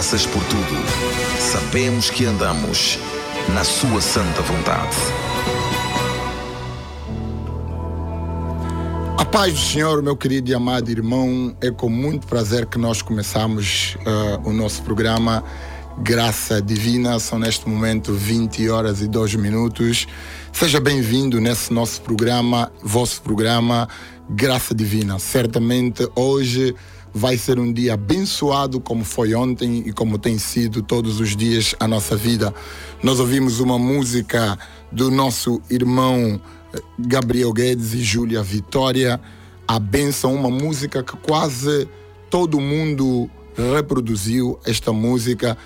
graças por tudo. Sabemos que andamos na Sua santa vontade. A paz do Senhor, meu querido e amado irmão, é com muito prazer que nós começamos uh, o nosso programa Graça Divina. São neste momento 20 horas e 2 minutos. Seja bem-vindo nesse nosso programa, vosso programa Graça Divina. Certamente hoje vai ser um dia abençoado como foi ontem e como tem sido todos os dias a nossa vida. Nós ouvimos uma música do nosso irmão Gabriel Guedes e Júlia Vitória, a benção, uma música que quase todo mundo reproduziu esta música.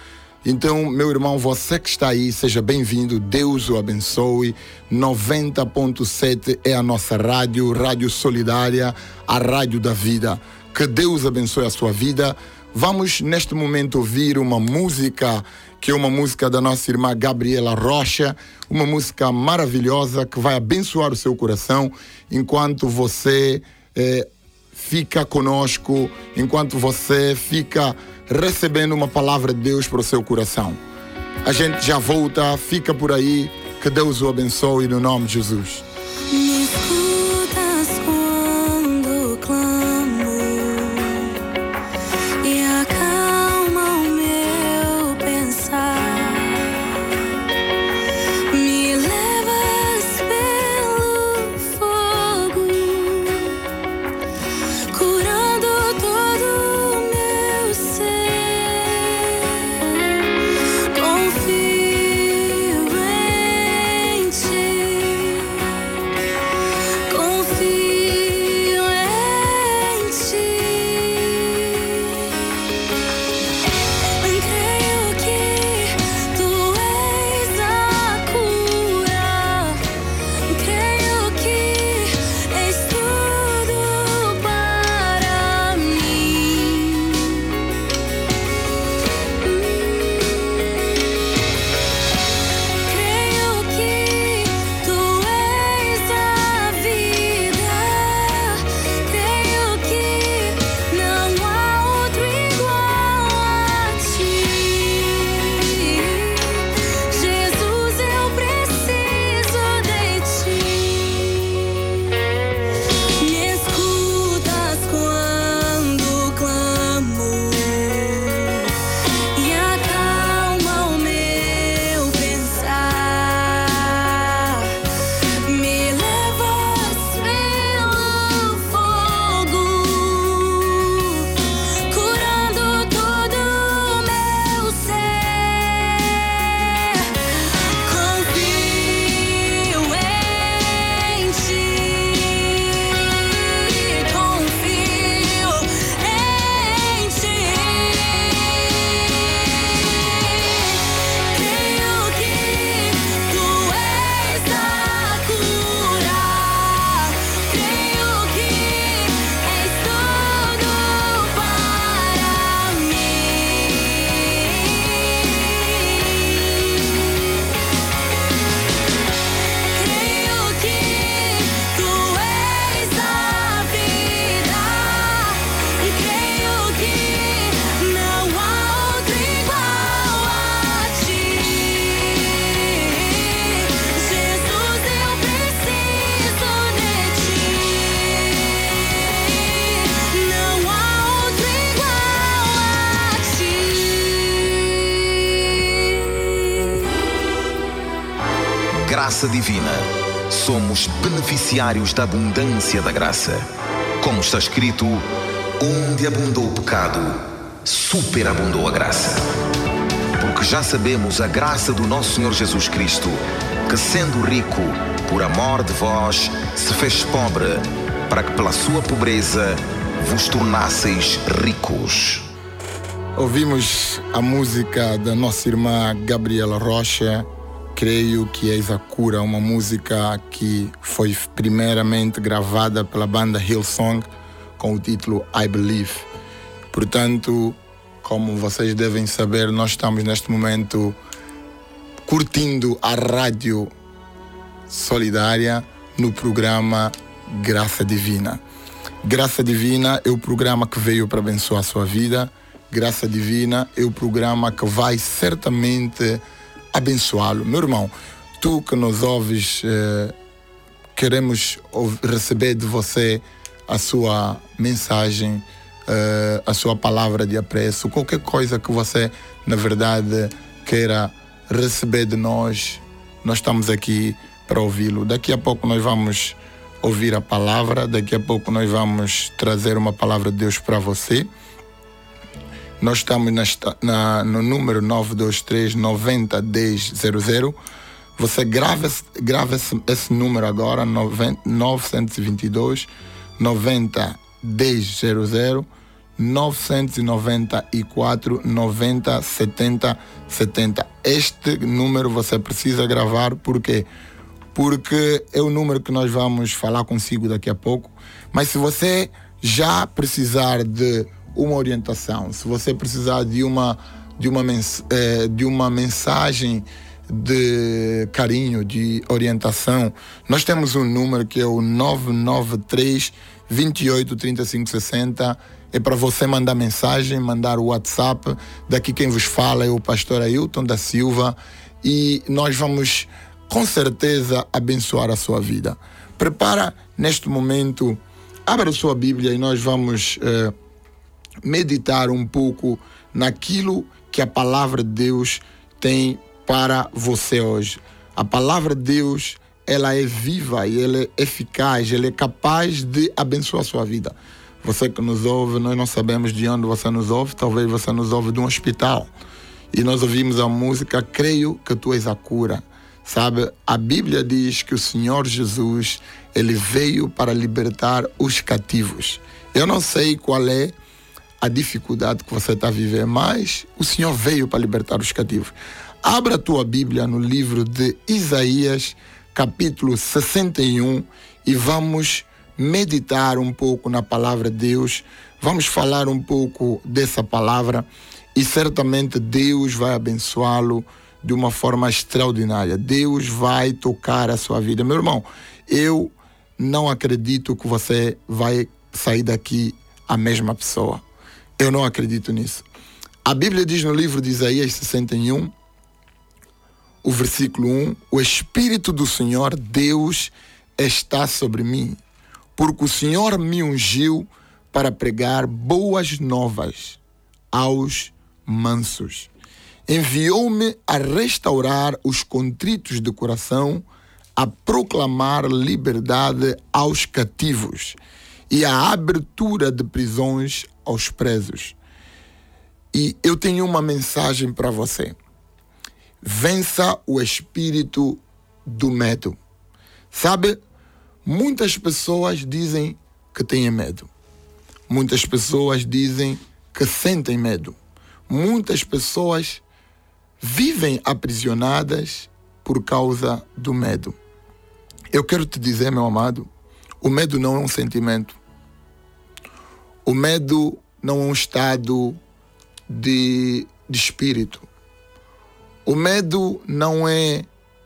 Então, meu irmão, você que está aí, seja bem-vindo, Deus o abençoe. 90.7 é a nossa rádio, Rádio Solidária, a Rádio da Vida. Que Deus abençoe a sua vida. Vamos neste momento ouvir uma música que é uma música da nossa irmã Gabriela Rocha, uma música maravilhosa que vai abençoar o seu coração enquanto você eh, fica conosco, enquanto você fica recebendo uma palavra de Deus para o seu coração. A gente já volta, fica por aí, que Deus o abençoe no nome de Jesus. Graça Divina. Somos beneficiários da abundância da graça. Como está escrito, onde abundou o pecado, superabundou a graça. Porque já sabemos a graça do nosso Senhor Jesus Cristo, que sendo rico, por amor de vós, se fez pobre, para que pela sua pobreza vos tornasseis ricos. Ouvimos a música da nossa irmã Gabriela Rocha, Creio que És a Cura, uma música que foi primeiramente gravada pela banda Hillsong com o título I Believe. Portanto, Como vocês devem saber, nós estamos neste momento curtindo a rádio solidária no programa Graça Divina. Graça Divina é o programa que veio para abençoar a sua vida. Graça Divina é o programa que vai certamente abençoá-lo. Meu irmão, tu que nos ouves, eh, queremos receber de você a sua mensagem, eh, a sua palavra de apreço, qualquer coisa que você, na verdade, queira receber de nós, nós estamos aqui para ouvi-lo. Daqui a pouco nós vamos ouvir a palavra, daqui a pouco nós vamos trazer uma palavra de Deus para você. Nós estamos na na- no número 923 90 10 00. Você grava, grava esse, esse número agora, 90 922 90 10 00. 994 90 70 70. Este número você precisa gravar porque porque é o número que nós vamos falar consigo daqui a pouco. Mas se você já precisar de uma orientação, se você precisar de uma de uma, eh, de uma mensagem de carinho, de orientação, nós temos um número que é o 993 28 35 60. É para você mandar mensagem, mandar o WhatsApp. Daqui quem vos fala é o pastor Ailton da Silva e nós vamos com certeza abençoar a sua vida. Prepara neste momento, abra a sua Bíblia e nós vamos eh, meditar um pouco naquilo que a palavra de Deus tem para você hoje. A palavra de Deus, ela é viva e ela é eficaz, ela é capaz de abençoar a sua vida. Você que nos ouve, nós não sabemos de onde você nos ouve, talvez você nos ouve de um hospital. E nós ouvimos a música Creio que tu és a cura. Sabe, a Bíblia diz que o Senhor Jesus, ele veio para libertar os cativos. Eu não sei qual é a dificuldade que você está viver, mas o Senhor veio para libertar os cativos. Abra a tua Bíblia no livro de Isaías, capítulo 61, e vamos meditar um pouco na palavra de Deus. Vamos falar um pouco dessa palavra e certamente Deus vai abençoá-lo de uma forma extraordinária. Deus vai tocar a sua vida. Meu irmão, eu não acredito que você vai sair daqui a mesma pessoa. Eu não acredito nisso. A Bíblia diz no livro de Isaías 61, o versículo 1: O Espírito do Senhor, Deus, está sobre mim, porque o Senhor me ungiu para pregar boas novas aos mansos. Enviou-me a restaurar os contritos de coração, a proclamar liberdade aos cativos e a abertura de prisões aos presos. E eu tenho uma mensagem para você. Vença o espírito do medo. Sabe, muitas pessoas dizem que têm medo. Muitas pessoas dizem que sentem medo. Muitas pessoas vivem aprisionadas por causa do medo. Eu quero te dizer, meu amado, o medo não é um sentimento. O medo não é um estado de, de espírito. O medo não é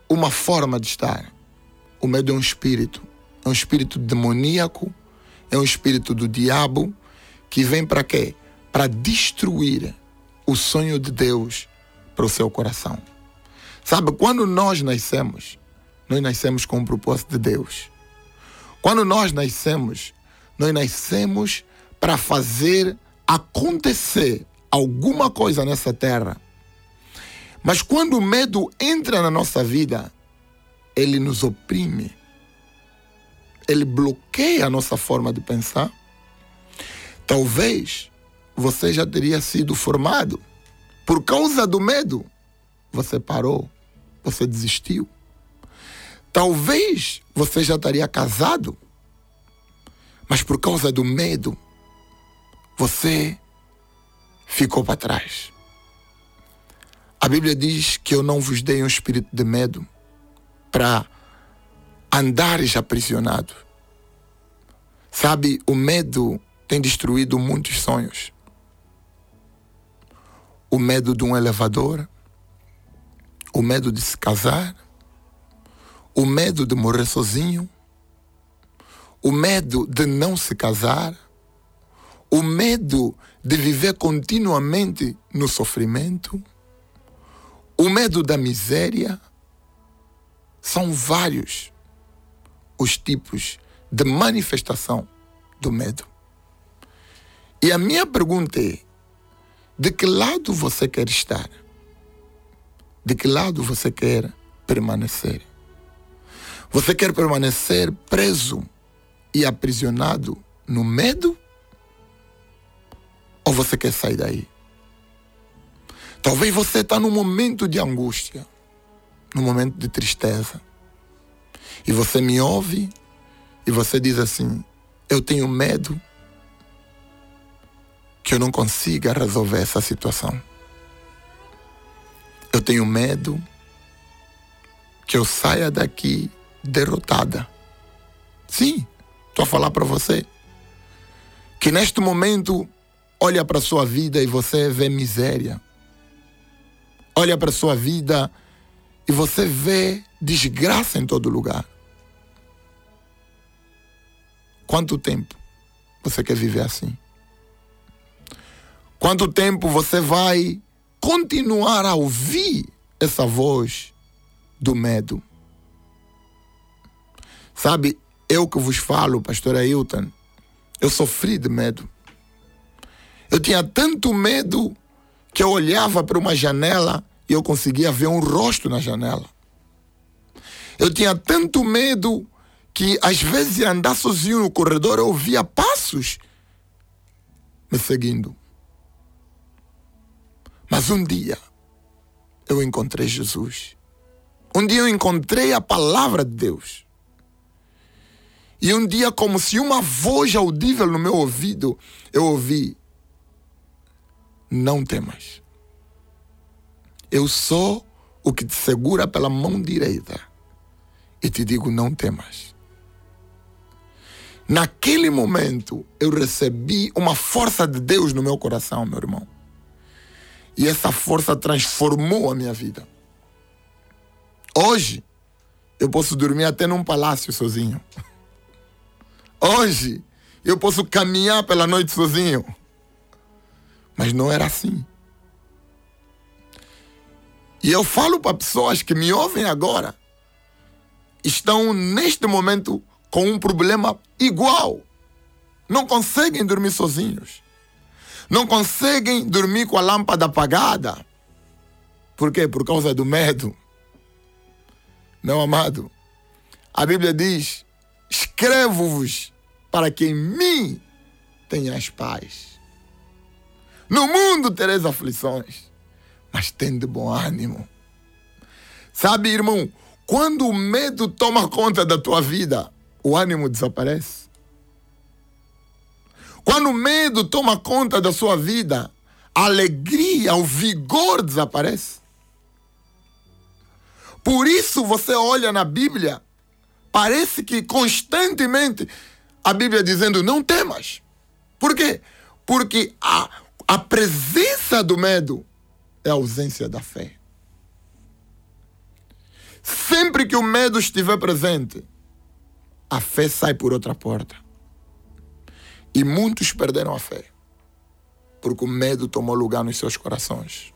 uma forma de estar. O medo é um espírito. É um espírito demoníaco, é um espírito do diabo que vem para quê? Para destruir o sonho de Deus para o seu coração. Sabe, quando nós nascemos, nós nascemos com o propósito de Deus. Quando nós nascemos, nós nascemos para fazer acontecer alguma coisa nessa terra. Mas quando o medo entra na nossa vida, ele nos oprime. Ele bloqueia a nossa forma de pensar. Talvez você já teria sido formado. Por causa do medo, você parou, você desistiu. Talvez você já estaria casado, mas por causa do medo, você ficou para trás. A Bíblia diz que eu não vos dei um espírito de medo para andares aprisionado. Sabe, o medo tem destruído muitos sonhos. o medo de um elevador, o medo de se casar, o medo de morrer sozinho, o medo de não se casar, o medo de viver continuamente no sofrimento, o medo da miséria. São vários os tipos de manifestação do medo. E a minha pergunta é: de que lado você quer estar? De que lado você quer permanecer? Você quer permanecer preso e aprisionado no medo? Ou você quer sair daí? Talvez você está num momento de angústia, num momento de tristeza. E você me ouve e você diz assim: Eu tenho medo que eu não consiga resolver essa situação. Eu tenho medo que eu saia daqui derrotada. Sim, estou a falar para você. Que neste momento olha para a sua vida e você vê miséria. Olha para a sua vida e você vê desgraça em todo lugar. Quanto tempo você quer viver assim? Quanto tempo você vai continuar a ouvir essa voz do medo? Sabe, eu que vos falo, pastor Ailton, eu sofri de medo. Eu tinha tanto medo que eu olhava para uma janela e eu conseguia ver um rosto na janela. Eu tinha tanto medo que às vezes ia andar sozinho no corredor eu ouvia passos me seguindo. Mas um dia eu encontrei Jesus. Um dia eu encontrei a palavra de Deus. E um dia, como se uma voz audível no meu ouvido, eu ouvi: Não temas. Eu sou o que te segura pela mão direita e te digo: Não temas. Naquele momento, eu recebi uma força de Deus no meu coração, meu irmão. E essa força transformou a minha vida. Hoje, eu posso dormir até num palácio sozinho. Hoje, eu posso caminhar pela noite sozinho. Mas não era assim. E eu falo para pessoas que me ouvem agora, estão neste momento com um problema igual. Não conseguem dormir sozinhos. Não conseguem dormir com a lâmpada apagada. Por quê? Por causa do medo. Meu amado, a Bíblia diz: escrevo-vos para que em mim tenhas paz. No mundo tereis aflições, mas tende bom ânimo. Sabe, irmão, quando o medo toma conta da tua vida, o ânimo desaparece. Quando o medo toma conta da sua vida, a alegria, o vigor desaparece. Por isso você olha na Bíblia, parece que constantemente a Bíblia dizendo não temas. Por quê? Porque a, a presença do medo é a ausência da fé. Sempre que o medo estiver presente, a fé sai por outra porta. E muitos perderam a fé, porque o medo tomou lugar nos seus corações.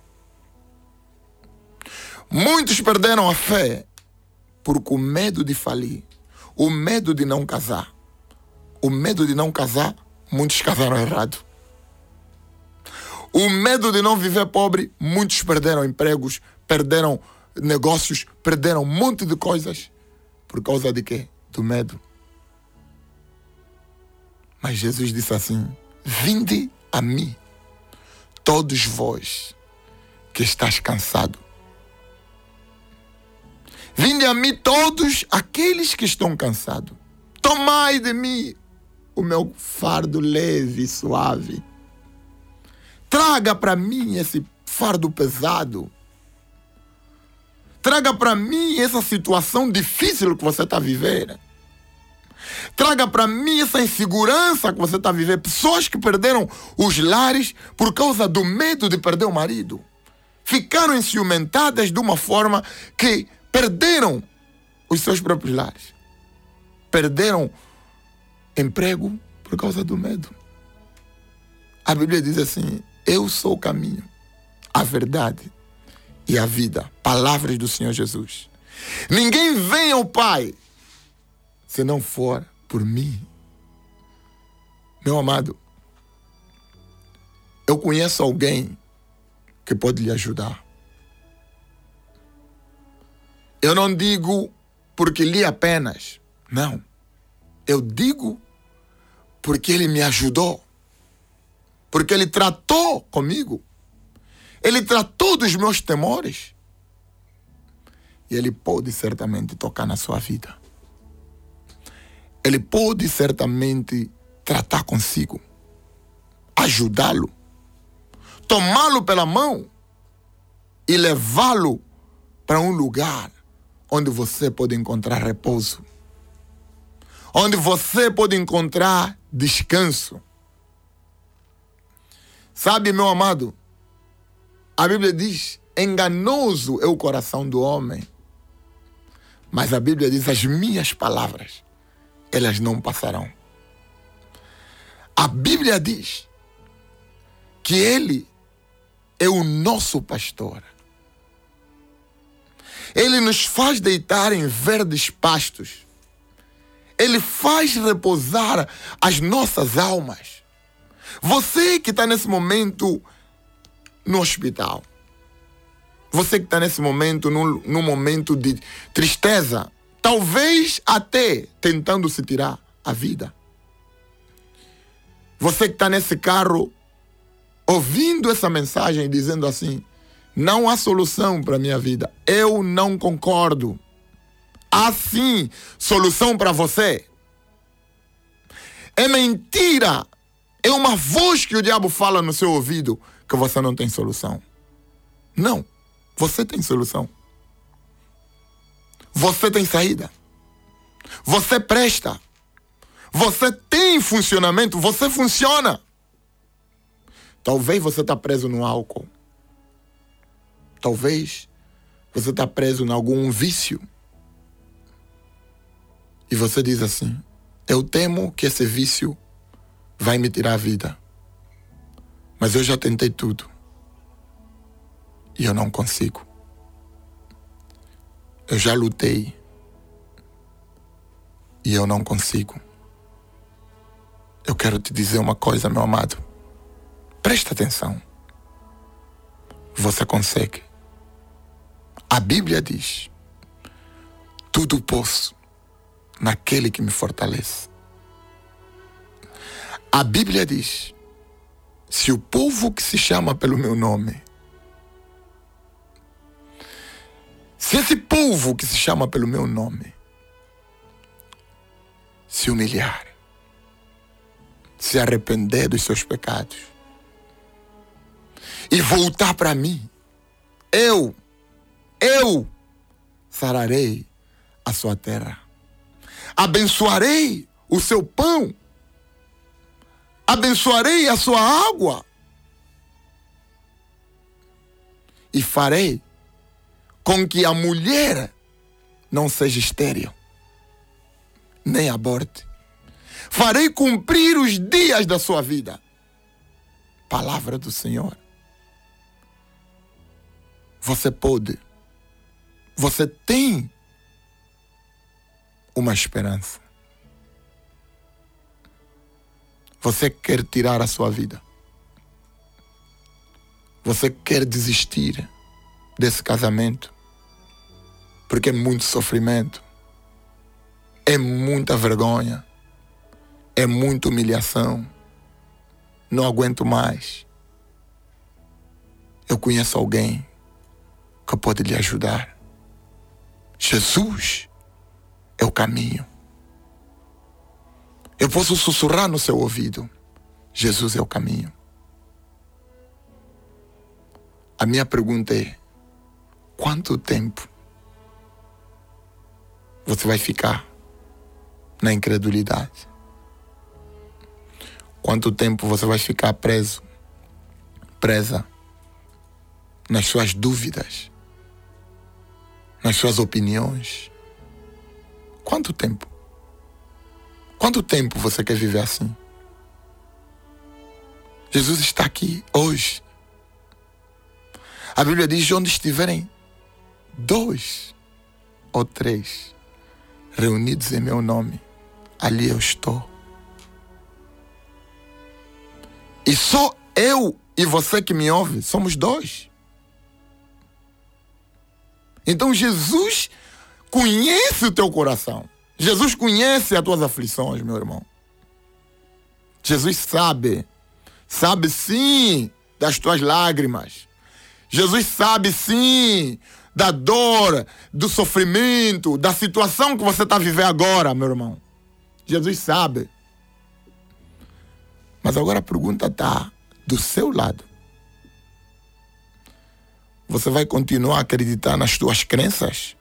Muitos perderam a fé, porque o medo de falir, o medo de não casar, o medo de não casar, muitos casaram errado. O medo de não viver pobre, muitos perderam empregos, perderam negócios, perderam um monte de coisas. Por causa de quê? Do medo. Mas Jesus disse assim: Vinde a mim, todos vós que estás cansado. Vinde a mim todos aqueles que estão cansados. Tomai de mim o meu fardo leve e suave. Traga para mim esse fardo pesado. Traga para mim essa situação difícil que você está vivendo. Traga para mim essa insegurança que você está vivendo. Pessoas que perderam os lares por causa do medo de perder o marido. Ficaram enciumentadas de uma forma que perderam os seus próprios lares. Perderam emprego por causa do medo. A Bíblia diz assim: Eu sou o caminho, a verdade e a vida. Palavras do Senhor Jesus. Ninguém vem ao Pai se não for por mim. Meu amado, eu conheço alguém que pode lhe ajudar. Eu não digo porque li apenas, não. Eu digo porque ele me ajudou. Porque ele tratou comigo. Ele tratou dos meus temores. E ele pode certamente tocar na sua vida. Ele pode certamente tratar consigo, ajudá-lo, tomá-lo pela mão e levá-lo para um lugar onde você pode encontrar repouso, onde você pode encontrar descanso. Sabe, meu amado, a Bíblia diz: enganoso é o coração do homem. Mas a Bíblia diz: as minhas palavras, elas não passarão. A Bíblia diz que Ele é o nosso pastor. Ele nos faz deitar em verdes pastos. Ele faz repousar as nossas almas. Você que está nesse momento no hospital, você que está nesse momento, num, num momento de tristeza, talvez até tentando se tirar a vida. Você que está nesse carro, ouvindo essa mensagem dizendo assim: não há solução para a minha vida. Eu não concordo. Há sim solução para você. É mentira. É uma voz que o diabo fala no seu ouvido que você não tem solução. Não. Você tem solução. Você tem saída. Você presta. Você tem funcionamento. Você funciona. Talvez você está preso no álcool. Talvez você está preso em algum vício. E você diz assim: Eu temo que esse vício vai me tirar a vida. Mas eu já tentei tudo. E eu não consigo. Eu já lutei. E eu não consigo. Eu quero te dizer uma coisa, meu amado. Presta atenção. Você consegue. A Bíblia diz: tudo posso naquele que me fortalece. A Bíblia diz: se o povo que se chama pelo meu nome, se esse povo que se chama pelo meu nome, se humilhar, se arrepender dos seus pecados e voltar para mim, eu eu sararei a sua terra, abençoarei o seu pão, abençoarei a sua água e farei com que a mulher não seja estéril, nem aborte. Farei cumprir os dias da sua vida. Palavra do Senhor. Você pode você tem uma esperança. Você quer tirar a sua vida. Você quer desistir desse casamento. Porque é muito sofrimento. É muita vergonha. É muita humilhação. Não aguento mais. Eu conheço alguém que pode lhe ajudar. Jesus é o caminho. Eu posso sussurrar no seu ouvido: Jesus é o caminho. A minha pergunta é: quanto tempo você vai ficar na incredulidade? Quanto tempo você vai ficar preso, presa nas suas dúvidas, nas suas opiniões? Quanto tempo? Quanto tempo você quer viver assim? Jesus está aqui hoje. A Bíblia diz: onde estiverem dois ou três reunidos em meu nome, ali eu estou. E só eu e você que me ouve somos dois. Então Jesus conhece o teu coração. Jesus conhece as tuas aflições, meu irmão. Jesus sabe, sabe sim das tuas lágrimas. Jesus sabe sim da dor, do sofrimento, da situação que você está vivendo agora, meu irmão. Jesus sabe. Mas agora a pergunta está do seu lado. Você vai continuar a acreditar nas tuas crenças?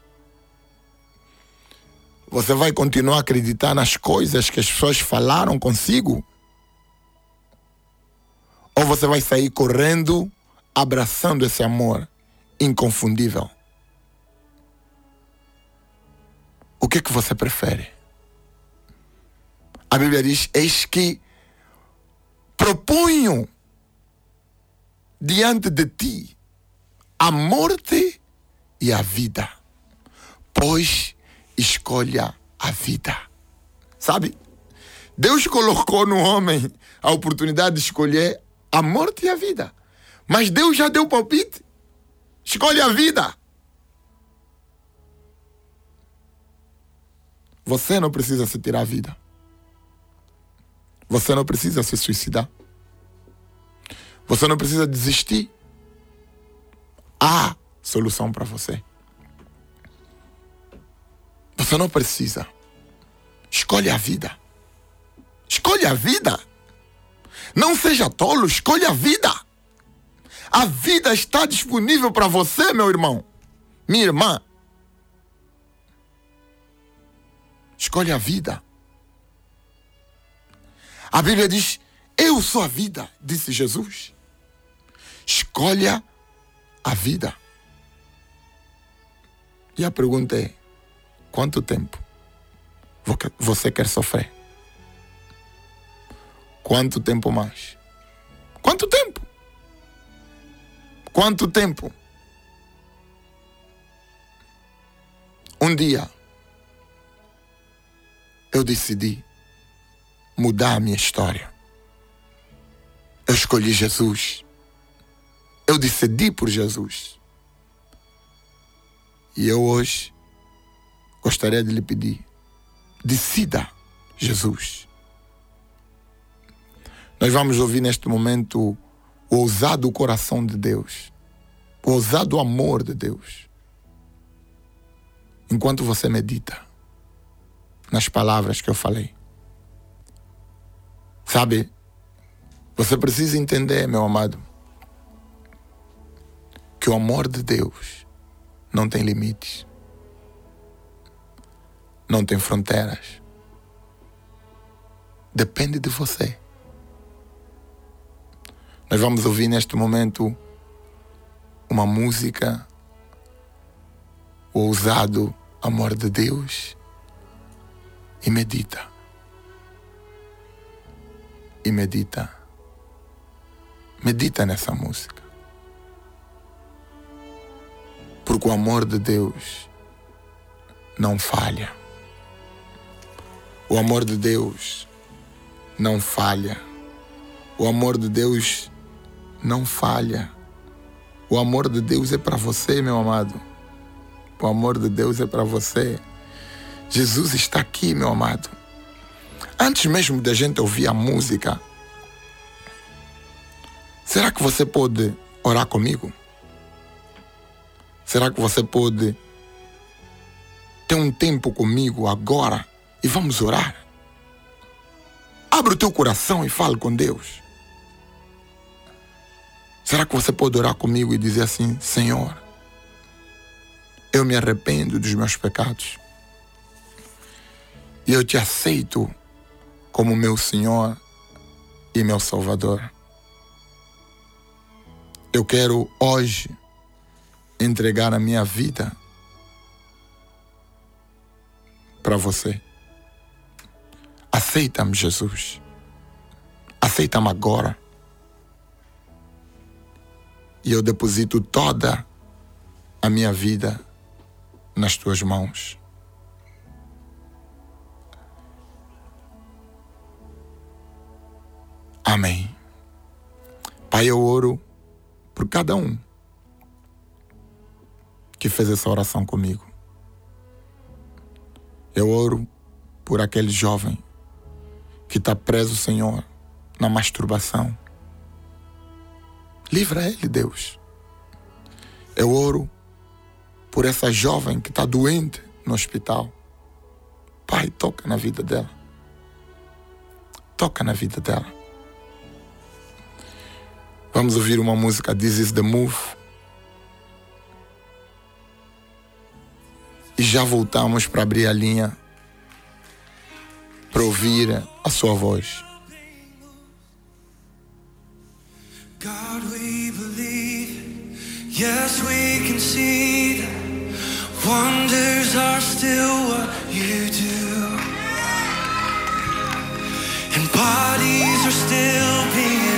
Você vai continuar a acreditar nas coisas que as pessoas falaram consigo? Ou você vai sair correndo, abraçando esse amor inconfundível? O que, é que você prefere? A Bíblia diz: Eis que proponho diante de ti a morte e a vida, pois escolha a vida. Sabe? Deus colocou no homem a oportunidade de escolher a morte e a vida. Mas Deus já deu palpite. Escolhe a vida. Você não precisa se tirar a vida. Você não precisa se suicidar. Você não precisa desistir. Há solução para você. Você não precisa. Escolhe a vida. Escolhe a vida. Não seja tolo, escolhe a vida. A vida está disponível para você, meu irmão, minha irmã. Escolhe a vida. A Bíblia diz: Eu sou a vida, disse Jesus. Escolha a vida. E a pergunta é: quanto tempo você quer sofrer? Quanto tempo mais? Quanto tempo? Quanto tempo? Um dia eu decidi mudar a minha história. Eu escolhi Jesus. Eu decidi por Jesus. E eu hoje gostaria de lhe pedir: decida Jesus. Nós vamos ouvir neste momento o ousado coração de Deus, o ousado amor de Deus. Enquanto você medita nas palavras que eu falei. Sabe, você precisa entender, meu amado, que o amor de Deus não tem limites, não tem fronteiras. Depende de você. Nós vamos ouvir neste momento uma música, o ousado amor de Deus, e medita e medita. Medita nessa música. Porque o amor de Deus não falha. O amor de Deus não falha. O amor de Deus não falha. O amor de Deus é para você, meu amado. O amor de Deus é para você. Jesus está aqui, meu amado. Antes mesmo da gente ouvir a música, será que você pode orar comigo? Será que você pode ter um tempo comigo agora e vamos orar? Abre o teu coração e fale com Deus. Será que você pode orar comigo e dizer assim: Senhor, eu me arrependo dos meus pecados. E eu te aceito como meu Senhor e meu Salvador. Eu quero hoje entregar a minha vida para você. Aceita-me, Jesus. Aceita-me agora. E eu deposito toda a minha vida nas tuas mãos. Amém. Pai, eu oro por cada um que fez essa oração comigo. Eu oro por aquele jovem que está preso, Senhor, na masturbação. Livra ele, Deus. Eu oro por essa jovem que está doente no hospital. Pai, toca na vida dela. Toca na vida dela. Vamos ouvir uma música This is the Move. E já voltamos para abrir a linha para ouvir a sua voz. God, we believe. Yes, we can see that wonders are still what you do. And bodies are still being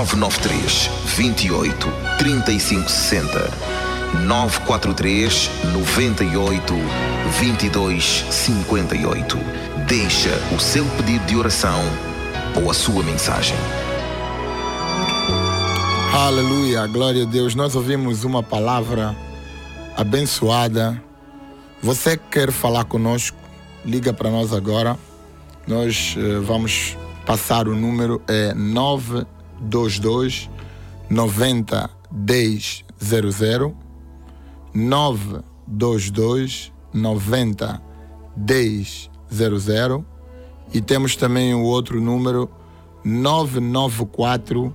993 28 3560 943 98 22 58 Deixa o seu pedido de oração ou a sua mensagem. Aleluia, glória a Deus. Nós ouvimos uma palavra abençoada. Você quer falar conosco? Liga para nós agora. Nós eh, vamos passar o número é 922 90 10 00 922 90 10 e temos também o outro número 994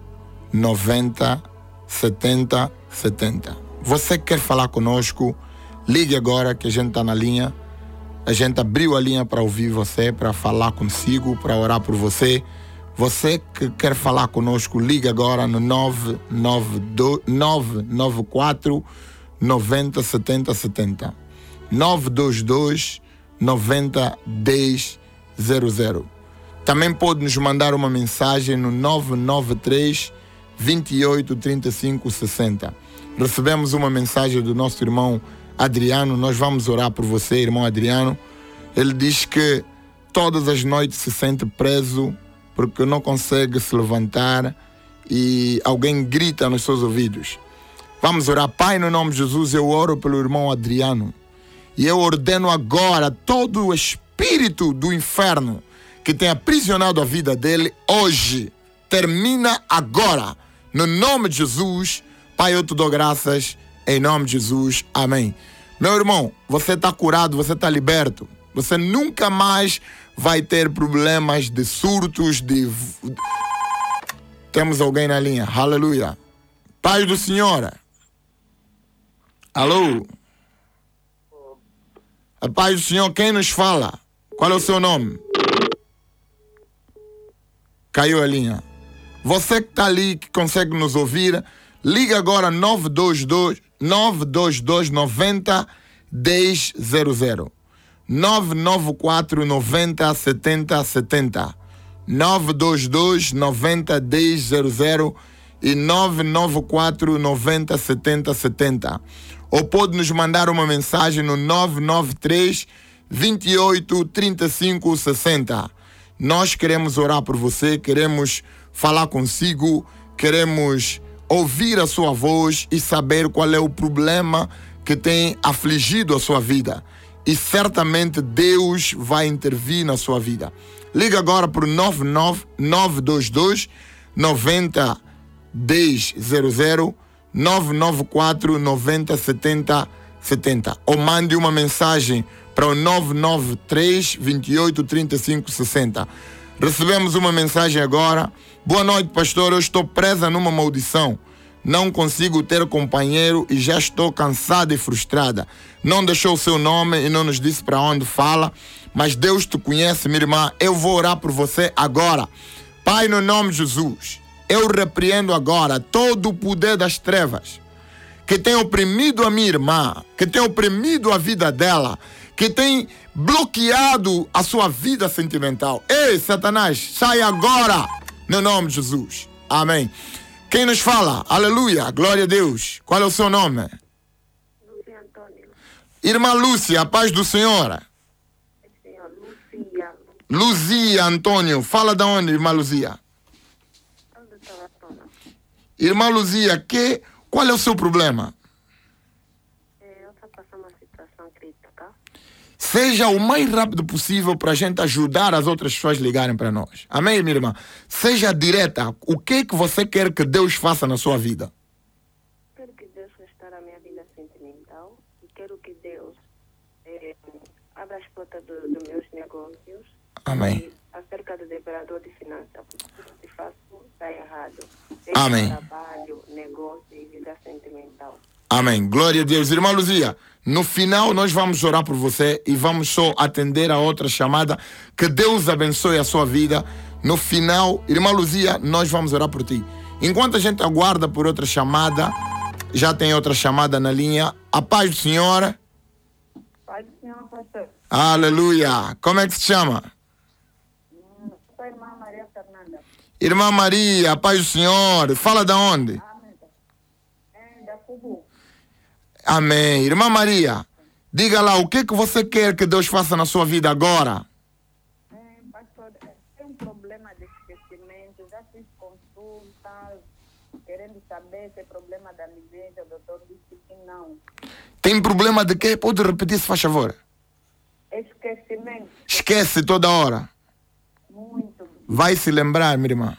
90 70 70. Você quer falar conosco? Ligue agora que a gente está na linha. A gente abriu a linha para ouvir você, para falar consigo, para orar por você. Você que quer falar conosco, ligue agora no 992 994 90 70 70. 922 90 10 00. Também pode nos mandar uma mensagem no 993 28 35 60. Recebemos uma mensagem do nosso irmão Adriano. Nós vamos orar por você, irmão Adriano. Ele diz que todas as noites se sente preso porque não consegue se levantar e alguém grita nos seus ouvidos. Vamos orar. Pai, no nome de Jesus, eu oro pelo irmão Adriano. E eu ordeno agora todo o espírito do inferno que tem aprisionado a vida dele hoje. Termina agora. No nome de Jesus, Pai, eu te dou graças. Em nome de Jesus. Amém. Meu irmão, você está curado, você está liberto. Você nunca mais vai ter problemas de surtos, de. Temos alguém na linha. Aleluia. Pai do Senhor. Alô? A paz do Senhor, quem nos fala? Qual é o seu nome? Caiu a linha. Você que está ali, que consegue nos ouvir, liga agora 922 922 90 1000. 994 90 70 70. 922 90 1000 e 994 90 70 70. Ou pode nos mandar uma mensagem no 993 28 35 60. Nós queremos orar por você, queremos falar consigo, queremos ouvir a sua voz e saber qual é o problema que tem afligido a sua vida. E certamente Deus vai intervir na sua vida. Liga agora para o 99922 90 1000 994 90 70 70 ou mande uma mensagem para o 993 28 35 60. Recebemos uma mensagem agora. Boa noite, pastor. Eu estou presa numa maldição. Não consigo ter companheiro e já estou cansada e frustrada. Não deixou o seu nome e não nos disse para onde fala, mas Deus te conhece, minha irmã. Eu vou orar por você agora. Pai, no nome de Jesus, eu repreendo agora todo o poder das trevas que tem oprimido a minha irmã, que tem oprimido a vida dela, que tem bloqueado a sua vida sentimental. Ei, Satanás, sai agora, no nome de Jesus. Amém. Quem nos fala? Aleluia, glória a Deus. Qual é o seu nome? Lúcia Antônio. Irmã Lúcia, a paz do Senhor. Senhor, Lucia. Luzia Antônio, fala da onde, irmã Luzia? Irmã Luzia, que, qual é o seu problema? É, Eu estou passando uma situação crítica. Seja o mais rápido possível para a gente ajudar as outras pessoas a ligarem para nós. Amém, minha irmã? Seja direta. O que é que você quer que Deus faça na sua vida? Quero que Deus restaure a minha vida sentimental e quero que Deus eh, abra as portas do- dos meus negócios. Amém. E acerca do devorador de finanças, porque que faço está errado. Amém. Trabalho, negócio e vida sentimental. Amém. Glória a Deus. Irmã Luzia, no final nós vamos orar por você e vamos só atender a outra chamada. Que Deus abençoe a sua vida. No final, irmã Luzia, nós vamos orar por ti. Enquanto a gente aguarda por outra chamada, já tem outra chamada na linha. A paz do Senhor. Pai do Senhor, pastor. Aleluia. Como é que se chama? Sou a irmã Maria Fernanda. Irmã Maria, a paz do Senhor. Fala da onde? Amém. É, da Cubu. Amém. Irmã Maria, diga lá o que, que você quer que Deus faça na sua vida agora. É, pastor, é, tem um problema de esquecimento. Já fiz consultas, querendo saber se é problema da miséria. O doutor disse que não. Tem problema de quê? Pode repetir, se faz favor. Esquecimento. Esquece toda hora. Muito. Vai se lembrar, minha irmã.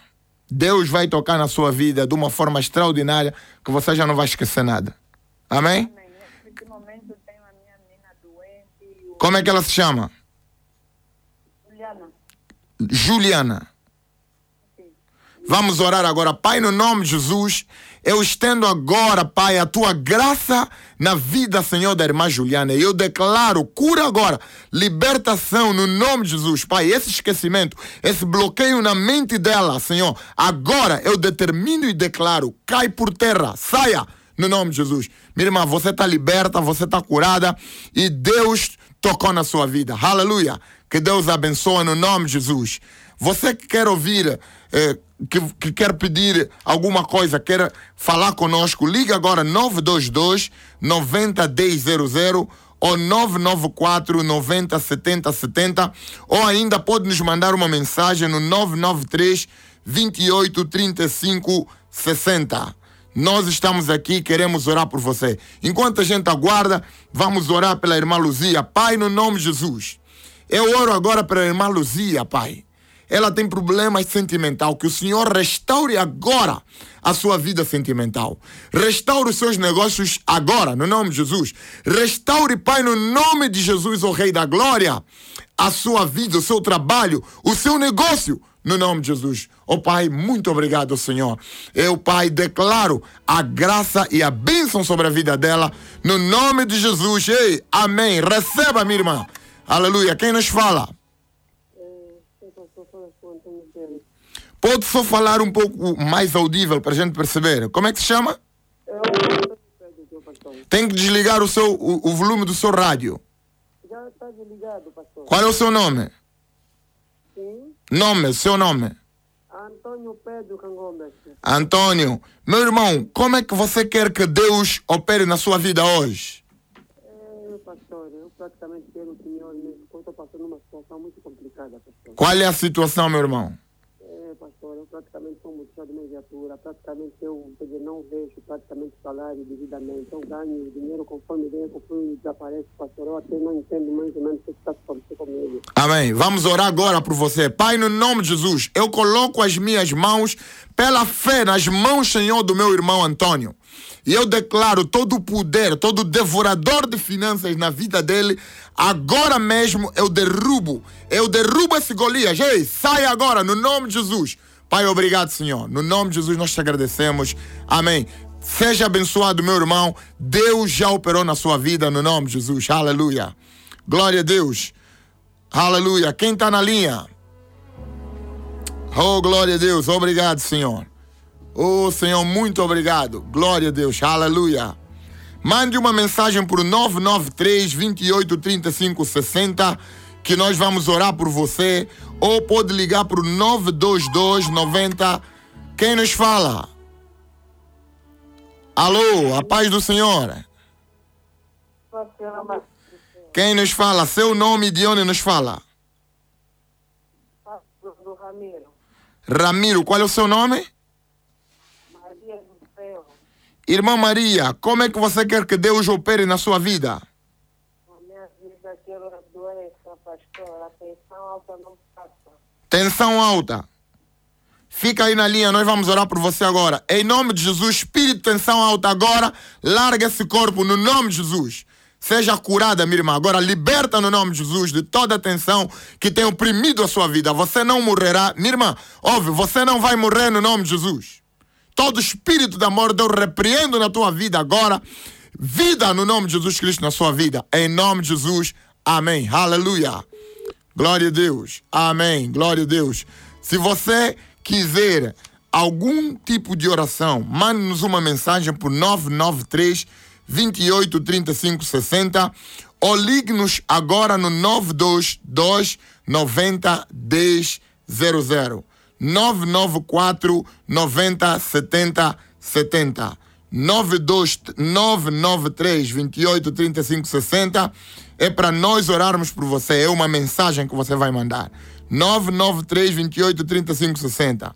Deus vai tocar na sua vida de uma forma extraordinária que você já não vai esquecer nada. Amém? Amém. Nesse momento tenho a minha menina doente. Como é que ela se chama? Juliana. Vamos orar agora. Pai, no nome de Jesus, eu estendo agora, Pai, a tua graça na vida, Senhor, da irmã Juliana. E eu declaro cura agora, libertação no nome de Jesus, Pai. Esse esquecimento, esse bloqueio na mente dela, Senhor, agora eu determino e declaro: cai por terra, saia no nome de Jesus. Minha irmã, você está liberta, você está curada e Deus tocou na sua vida. Aleluia. Que Deus abençoe no nome de Jesus. Você que quer ouvir, eh, que, que quer pedir alguma coisa, quer falar conosco, liga agora 922 90 100 ou 994 90 70 70 ou ainda pode nos mandar uma mensagem no 993 28 35 60. Nós estamos aqui, queremos orar por você. Enquanto a gente aguarda, vamos orar pela irmã Luzia. Pai, no nome de Jesus. Eu oro agora pela irmã Luzia, Pai. Ela tem problemas sentimental. Que o Senhor restaure agora a sua vida sentimental. Restaure os seus negócios agora, no nome de Jesus. Restaure, Pai, no nome de Jesus, o Rei da Glória, a sua vida, o seu trabalho, o seu negócio, no nome de Jesus. Oh Pai, muito obrigado, Senhor. Eu, Pai, declaro a graça e a bênção sobre a vida dela, no nome de Jesus. Ei, amém. Receba, minha irmã. Aleluia. Quem nos fala? Pode só falar um pouco mais audível para a gente perceber. Como é que se chama? Tem que desligar o, seu, o, o volume do seu rádio. Já está desligado, pastor. Qual é o seu nome? Sim. Nome, seu nome. Antônio Pedro Cangombes. Antônio, meu irmão, como é que você quer que Deus opere na sua vida hoje? É, pastor, eu praticamente quero o senhor mesmo, porque eu estou passando uma situação muito complicada, pastor. Qual é a situação, meu irmão? É, pastor, eu praticamente sou mulher de minha viatura, praticamente eu dizer, não vejo praticamente salário devidamente, eu ganho dinheiro conforme vem, conforme desaparece, pastor, eu até não entendo mais ou menos o que está comigo. Amém. Vamos orar agora por você. Pai, no nome de Jesus, eu coloco as minhas mãos pela fé nas mãos, Senhor, do meu irmão Antônio. E eu declaro todo o poder, todo o devorador de finanças na vida dele, agora mesmo eu derrubo, eu derrubo esse Golias. Ei, sai agora, no nome de Jesus. Pai, obrigado, Senhor. No nome de Jesus nós te agradecemos. Amém. Seja abençoado, meu irmão. Deus já operou na sua vida, no nome de Jesus. Aleluia. Glória a Deus. Aleluia. Quem está na linha? Oh, glória a Deus. Obrigado, Senhor. Oh, Senhor, muito obrigado. Glória a Deus. Aleluia. Mande uma mensagem por 993 28 35 60 que nós vamos orar por você. Ou pode ligar para o 922 90. Quem nos fala? Alô, a paz do Senhor. Quem nos fala? Seu nome de onde nos fala? Do, do Ramiro, Ramiro, qual é o seu nome? Maria do Céu, Irmã Maria, como é que você quer que Deus opere na sua vida? a minha vida quero a doença, pastor, a tensão alta não passa. Tensão alta. Fica aí na linha, nós vamos orar por você agora. Em nome de Jesus, espírito de tensão alta agora, larga esse corpo no nome de Jesus. Seja curada, minha irmã. Agora liberta no nome de Jesus de toda a tensão que tem oprimido a sua vida. Você não morrerá. Minha irmã, óbvio, você não vai morrer no nome de Jesus. Todo espírito da morte eu repreendo na tua vida agora. Vida no nome de Jesus Cristo na sua vida. Em nome de Jesus. Amém. Aleluia. Glória a Deus. Amém. Glória a Deus. Se você quiser algum tipo de oração, mande-nos uma mensagem por 993 28 35 60 ou ligue-nos agora no 922 90 10 00. 994 90 70 70. 92 993 28 35 60 é para nós orarmos por você. É uma mensagem que você vai mandar. 993 28 35 60.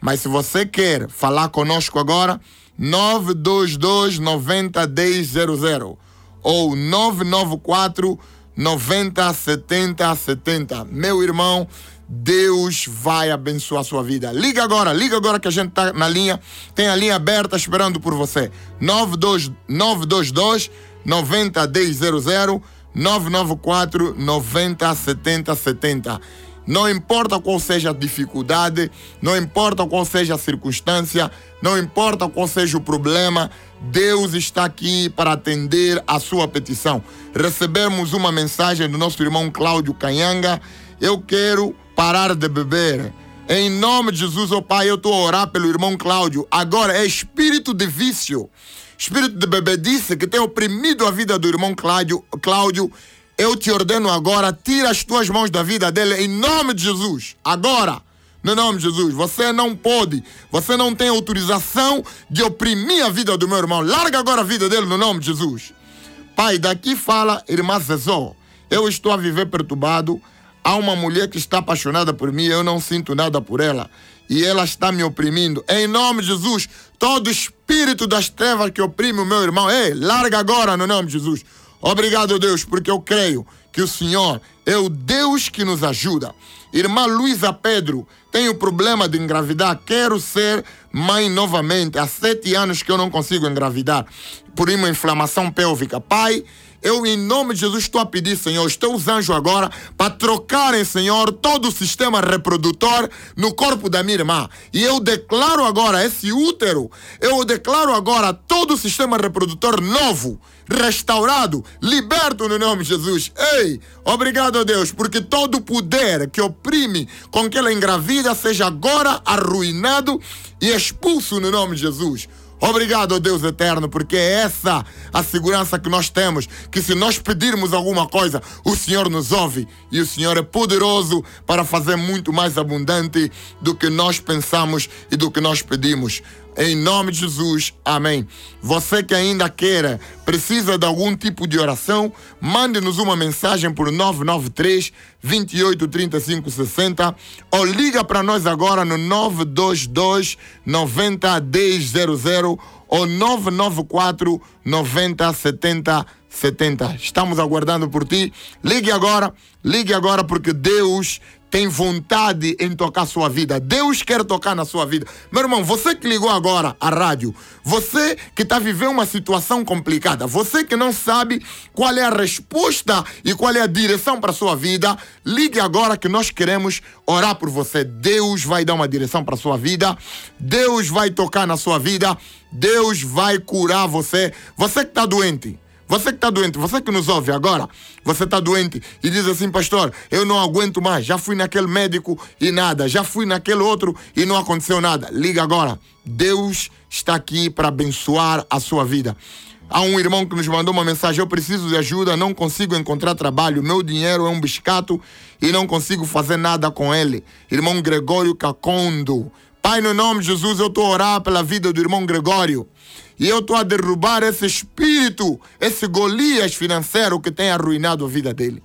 Mas se você quer falar conosco agora, 922 90 10 00 ou 994 90 70 70. Meu irmão, Deus vai abençoar a sua vida. Liga agora, liga agora que a gente está na linha. Tem a linha aberta esperando por você. 92 922 90 10 00 994 90 70 70. Não importa qual seja a dificuldade, não importa qual seja a circunstância, não importa qual seja o problema, Deus está aqui para atender a sua petição. Recebemos uma mensagem do nosso irmão Cláudio Canhanga. Eu quero parar de beber. Em nome de Jesus, ó oh Pai, eu estou a orar pelo irmão Cláudio. Agora é espírito de vício, espírito de bebedice que tem oprimido a vida do irmão Cláudio. Cláudio eu te ordeno agora, tira as tuas mãos da vida dele em nome de Jesus. Agora, no nome de Jesus. Você não pode, você não tem autorização de oprimir a vida do meu irmão. Larga agora a vida dele no nome de Jesus. Pai, daqui fala irmã Zezó. Eu estou a viver perturbado. Há uma mulher que está apaixonada por mim, eu não sinto nada por ela. E ela está me oprimindo. Em nome de Jesus, todo espírito das trevas que oprime o meu irmão, ei, larga agora no nome de Jesus. Obrigado, Deus, porque eu creio que o Senhor é o Deus que nos ajuda. Irmã Luísa Pedro, tenho problema de engravidar, quero ser mãe novamente. Há sete anos que eu não consigo engravidar por uma inflamação pélvica. Pai, eu, em nome de Jesus, estou a pedir, Senhor, os teus anjos agora para trocarem, Senhor, todo o sistema reprodutor no corpo da minha irmã. E eu declaro agora esse útero, eu declaro agora todo o sistema reprodutor novo, restaurado, liberto no nome de Jesus. Ei, obrigado a Deus, porque todo poder que oprime com que ela engravida seja agora arruinado e expulso no nome de Jesus. Obrigado, Deus eterno, porque é essa a segurança que nós temos, que se nós pedirmos alguma coisa, o Senhor nos ouve e o Senhor é poderoso para fazer muito mais abundante do que nós pensamos e do que nós pedimos. Em nome de Jesus, amém. Você que ainda quer, precisa de algum tipo de oração, mande-nos uma mensagem por 993 28 35 60 ou liga para nós agora no 922 90 100 ou 994 90 70 70. Estamos aguardando por ti. Ligue agora, ligue agora porque Deus tem vontade em tocar sua vida. Deus quer tocar na sua vida. Meu irmão, você que ligou agora à rádio, você que está vivendo uma situação complicada, você que não sabe qual é a resposta e qual é a direção para a sua vida, ligue agora que nós queremos orar por você. Deus vai dar uma direção para a sua vida, Deus vai tocar na sua vida, Deus vai curar você. Você que está doente, você que está doente, você que nos ouve agora, você está doente e diz assim, pastor, eu não aguento mais, já fui naquele médico e nada, já fui naquele outro e não aconteceu nada. Liga agora, Deus está aqui para abençoar a sua vida. Há um irmão que nos mandou uma mensagem: Eu preciso de ajuda, não consigo encontrar trabalho, meu dinheiro é um biscato e não consigo fazer nada com ele. Irmão Gregório Cacondo. Pai, no nome de Jesus, eu estou a orar pela vida do irmão Gregório. E eu estou a derrubar esse espírito, esse Golias financeiro que tem arruinado a vida dele.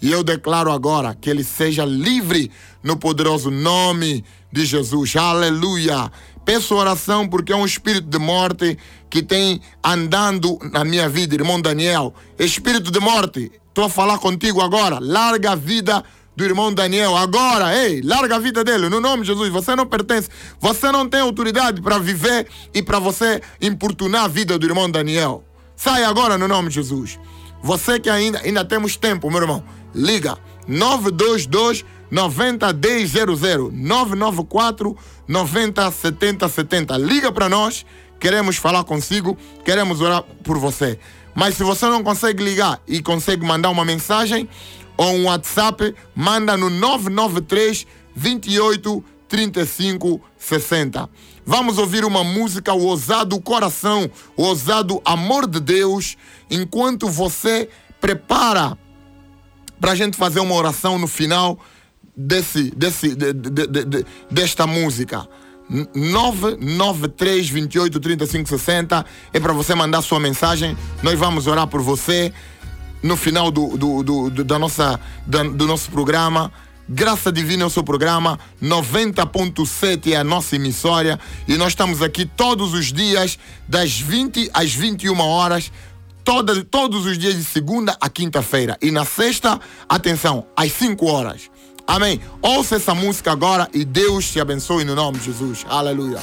E eu declaro agora que ele seja livre no poderoso nome de Jesus. Aleluia. Peço oração porque é um espírito de morte que tem andando na minha vida, irmão Daniel. Espírito de morte, estou a falar contigo agora. Larga a vida do irmão Daniel. Agora, ei, larga a vida dele, no nome de Jesus. Você não pertence, você não tem autoridade para viver e para você importunar a vida do irmão Daniel. Sai agora no nome de Jesus. Você que ainda, ainda temos tempo, meu irmão, liga 922 90 100 994 90 70 70. Liga para nós, queremos falar consigo, queremos orar por você. Mas se você não consegue ligar e consegue mandar uma mensagem, ou um WhatsApp, manda no 993 28 35 60. Vamos ouvir uma música, o ousado coração, o ousado amor de Deus, enquanto você prepara para a gente fazer uma oração no final desse, desse, de, de, de, desta música. 993 28 35 60 é para você mandar sua mensagem. Nós vamos orar por você no final do, do, do, do da nossa, da, do nosso programa. Graça Divina é o seu programa, 90.7 é a nossa emissória e nós estamos aqui todos os dias, das 20 às 21 horas, toda, todos os dias de segunda a quinta-feira. E na sexta, atenção, às 5 horas. Amém. Ouça essa música agora e Deus te abençoe no nome de Jesus. Aleluia.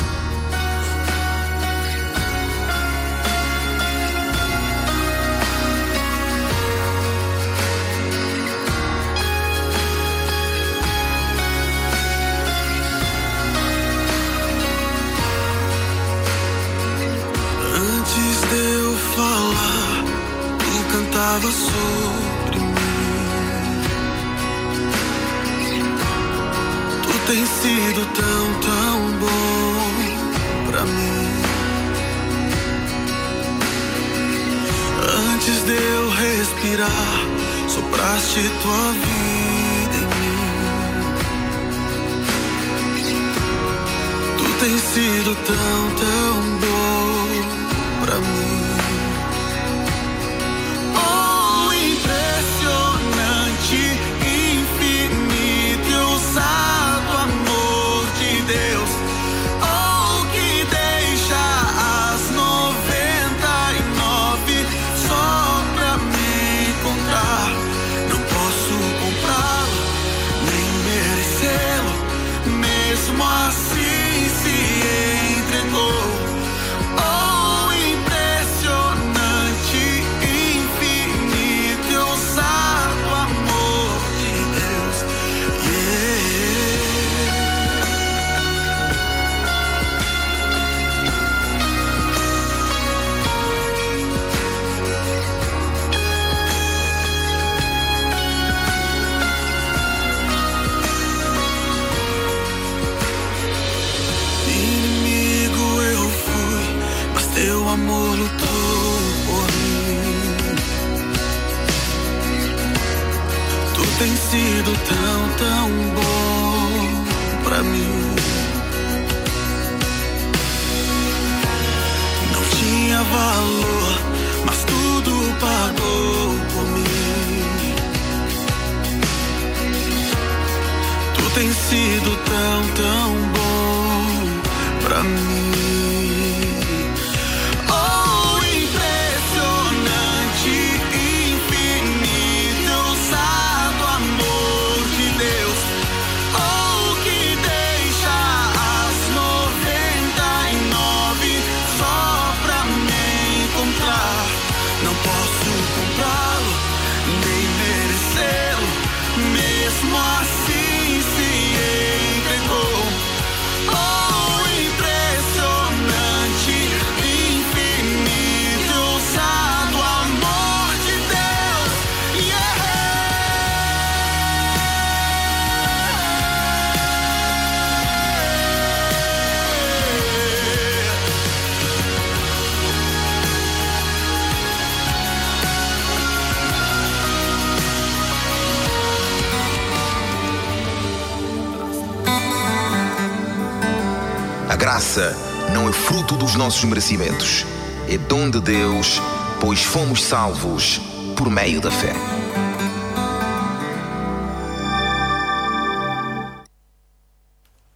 Graça não é fruto dos nossos merecimentos, é dom de Deus, pois fomos salvos por meio da fé.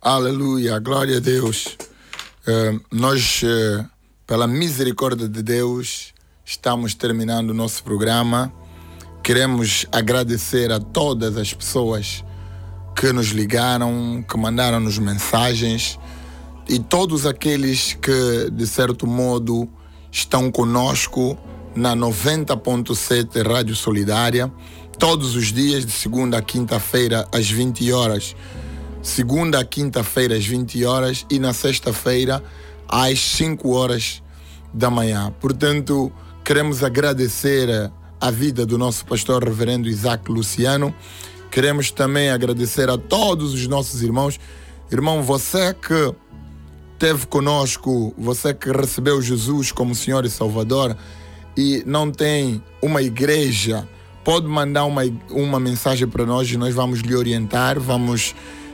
Aleluia, glória a Deus. Eh, nós, eh, pela misericórdia de Deus, estamos terminando o nosso programa. Queremos agradecer a todas as pessoas que nos ligaram, que mandaram-nos mensagens e todos aqueles que, de certo modo, estão conosco na 90.7 Rádio Solidária, todos os dias, de segunda a quinta-feira, às 20 horas. Segunda a quinta-feira, às 20 horas, e na sexta-feira, às 5 horas da manhã. Portanto, queremos agradecer a vida do nosso pastor reverendo Isaac Luciano. Queremos também agradecer a todos os nossos irmãos. Irmão, você que esteve conosco, você que recebeu Jesus como Senhor e Salvador e não tem uma igreja, pode mandar uma, uma mensagem para nós e nós vamos lhe orientar, vamos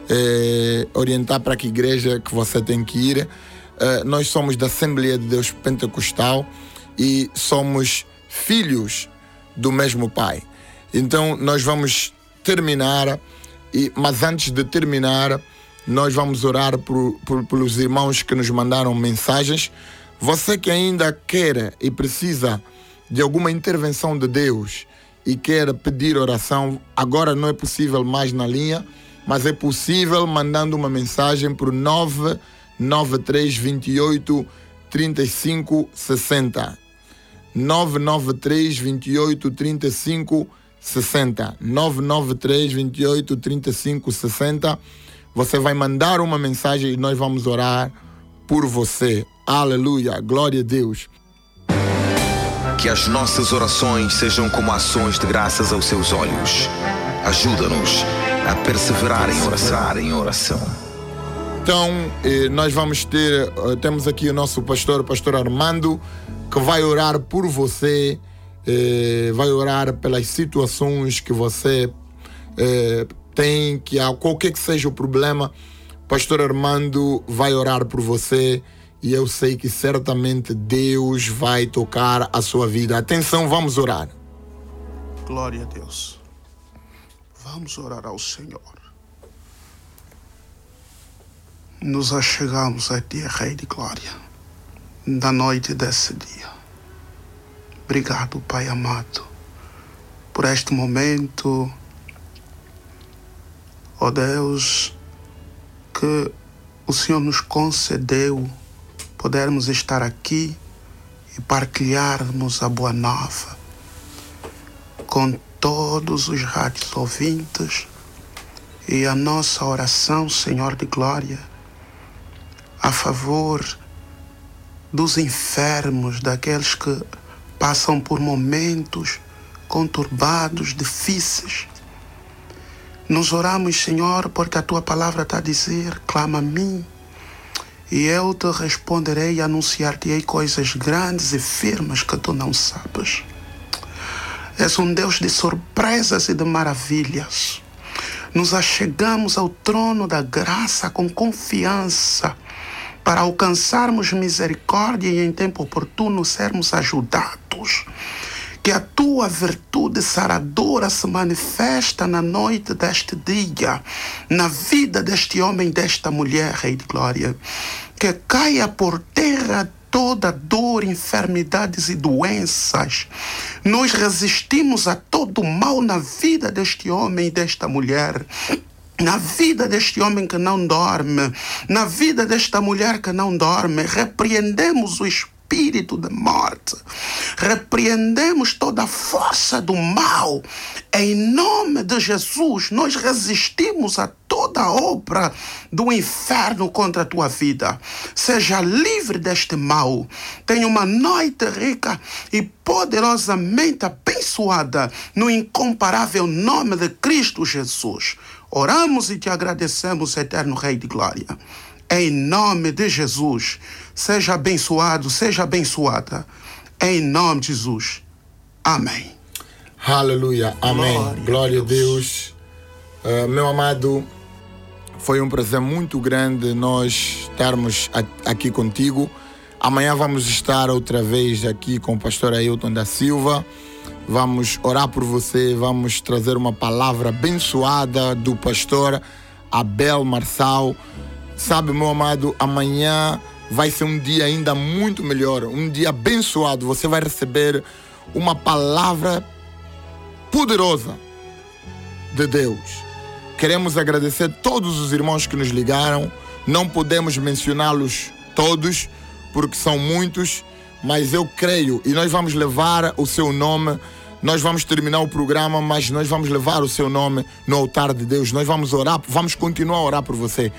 eh, orientar para que igreja que você tem que ir. Eh, nós somos da Assembleia de Deus Pentecostal e somos filhos do mesmo Pai. Então nós vamos terminar, e, mas antes de terminar, nós vamos orar por, por, pelos irmãos que nos mandaram mensagens. Você que ainda quer e precisa de alguma intervenção de Deus e quer pedir oração, agora não é possível mais na linha, mas é possível mandando uma mensagem para o 993 28 35 60. 993 28 35 60. 993 28 35 60. Você vai mandar uma mensagem e nós vamos orar por você. Aleluia, glória a Deus. Que as nossas orações sejam como ações de graças aos seus olhos. Ajuda-nos a perseverar em oração. Em oração. Então, eh, nós vamos ter, eh, temos aqui o nosso pastor, o pastor Armando, que vai orar por você, eh, vai orar pelas situações que você tem, que qualquer que seja o problema, pastor Armando vai orar por você e eu sei que certamente Deus vai tocar a sua vida. Atenção, vamos orar. Glória a Deus. Vamos orar ao Senhor. Nos achegamos a Ti, Rei de Glória, na noite desse dia. Obrigado, Pai amado, por este momento, ó Deus, que o Senhor nos concedeu podermos estar aqui e partilharmos a boa nova com todos os rádios ouvintes e a nossa oração, Senhor de Glória, a favor dos enfermos, daqueles que passam por momentos conturbados, difíceis. Nos oramos, Senhor, porque a tua palavra está a dizer: clama a mim, e eu te responderei e anunciar-te-ei coisas grandes e firmes que tu não sabes. És um Deus de surpresas e de maravilhas. Nos achegamos ao trono da graça com confiança para alcançarmos misericórdia e em tempo oportuno sermos ajudados. Que a tua virtude saradora se manifesta na noite deste dia, na vida deste homem, desta mulher, Rei de Glória. Que caia por terra toda dor, enfermidades e doenças. Nós resistimos a todo mal na vida deste homem e desta mulher. Na vida deste homem que não dorme, na vida desta mulher que não dorme, repreendemos o espírito de morte, repreendemos toda a força do mal. Em nome de Jesus, nós resistimos a toda obra do inferno contra a tua vida. Seja livre deste mal. Tenha uma noite rica e poderosamente abençoada no incomparável nome de Cristo Jesus. Oramos e te agradecemos, eterno Rei de Glória. Em nome de Jesus, seja abençoado, seja abençoada. Em nome de Jesus. Amém. Aleluia, amém. Glória a Glória, a Deus. Deus. Uh, meu amado, foi um prazer muito grande nós estarmos aqui contigo. Amanhã vamos estar outra vez aqui com o pastor Ailton da Silva. Vamos orar por você, vamos trazer uma palavra abençoada do pastor Abel Marçal. Sabe, meu amado, amanhã vai ser um dia ainda muito melhor, um dia abençoado. Você vai receber uma palavra poderosa de Deus. Queremos agradecer todos os irmãos que nos ligaram. Não podemos mencioná-los todos, porque são muitos, mas eu creio e nós vamos levar o seu nome. Nós vamos terminar o programa, mas nós vamos levar o seu nome no altar de Deus. Nós vamos orar, vamos continuar a orar por você.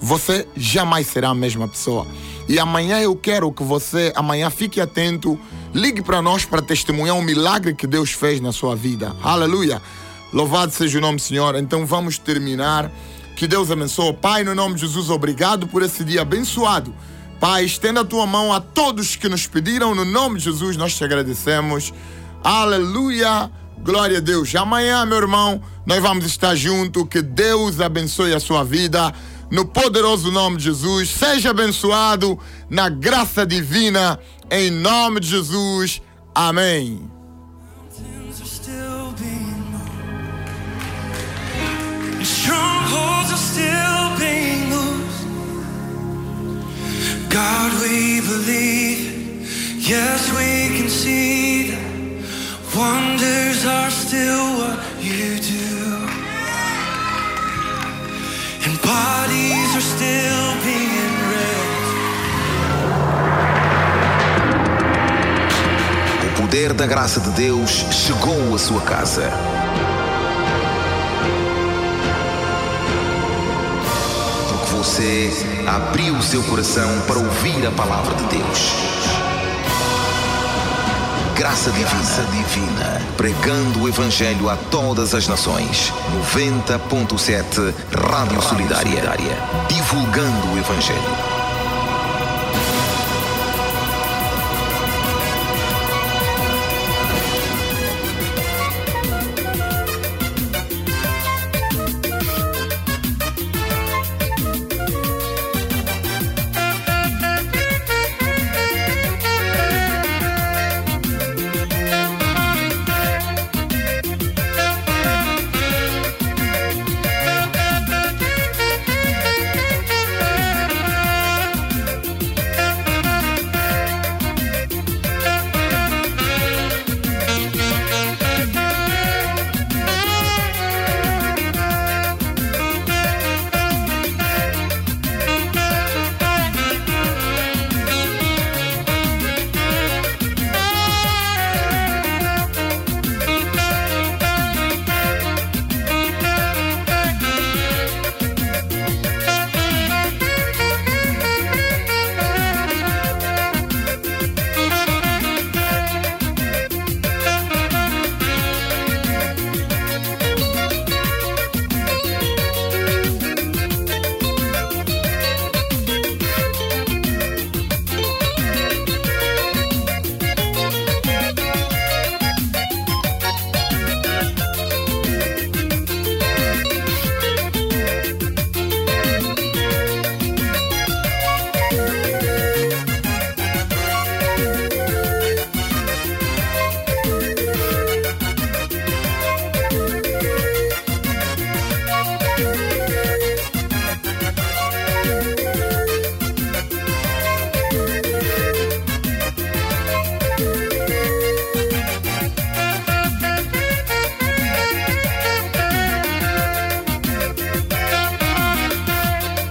Você jamais será a mesma pessoa. E amanhã eu quero que você, amanhã fique atento, ligue para nós para testemunhar um milagre que Deus fez na sua vida. Aleluia. Louvado seja o nome do Senhor. Então vamos terminar. Que Deus abençoe. Pai, no nome de Jesus, obrigado por esse dia abençoado. Pai, estenda a tua mão a todos que nos pediram. No nome de Jesus, nós te agradecemos. Aleluia. Glória a Deus. Amanhã, meu irmão, nós vamos estar juntos. Que Deus abençoe a sua vida. No poderoso nome de Jesus. Seja abençoado na graça divina. Em nome de Jesus. Amém. Strongholds are still being. God, we believe. Yes, we can see that wonders are still what you do. O poder da graça de Deus chegou à sua casa. Porque você abriu o seu coração para ouvir a palavra de Deus. Graça Divina. Divina. Pregando o Evangelho a todas as nações. 90.7 Rádio Solidária. Divulgando o Evangelho.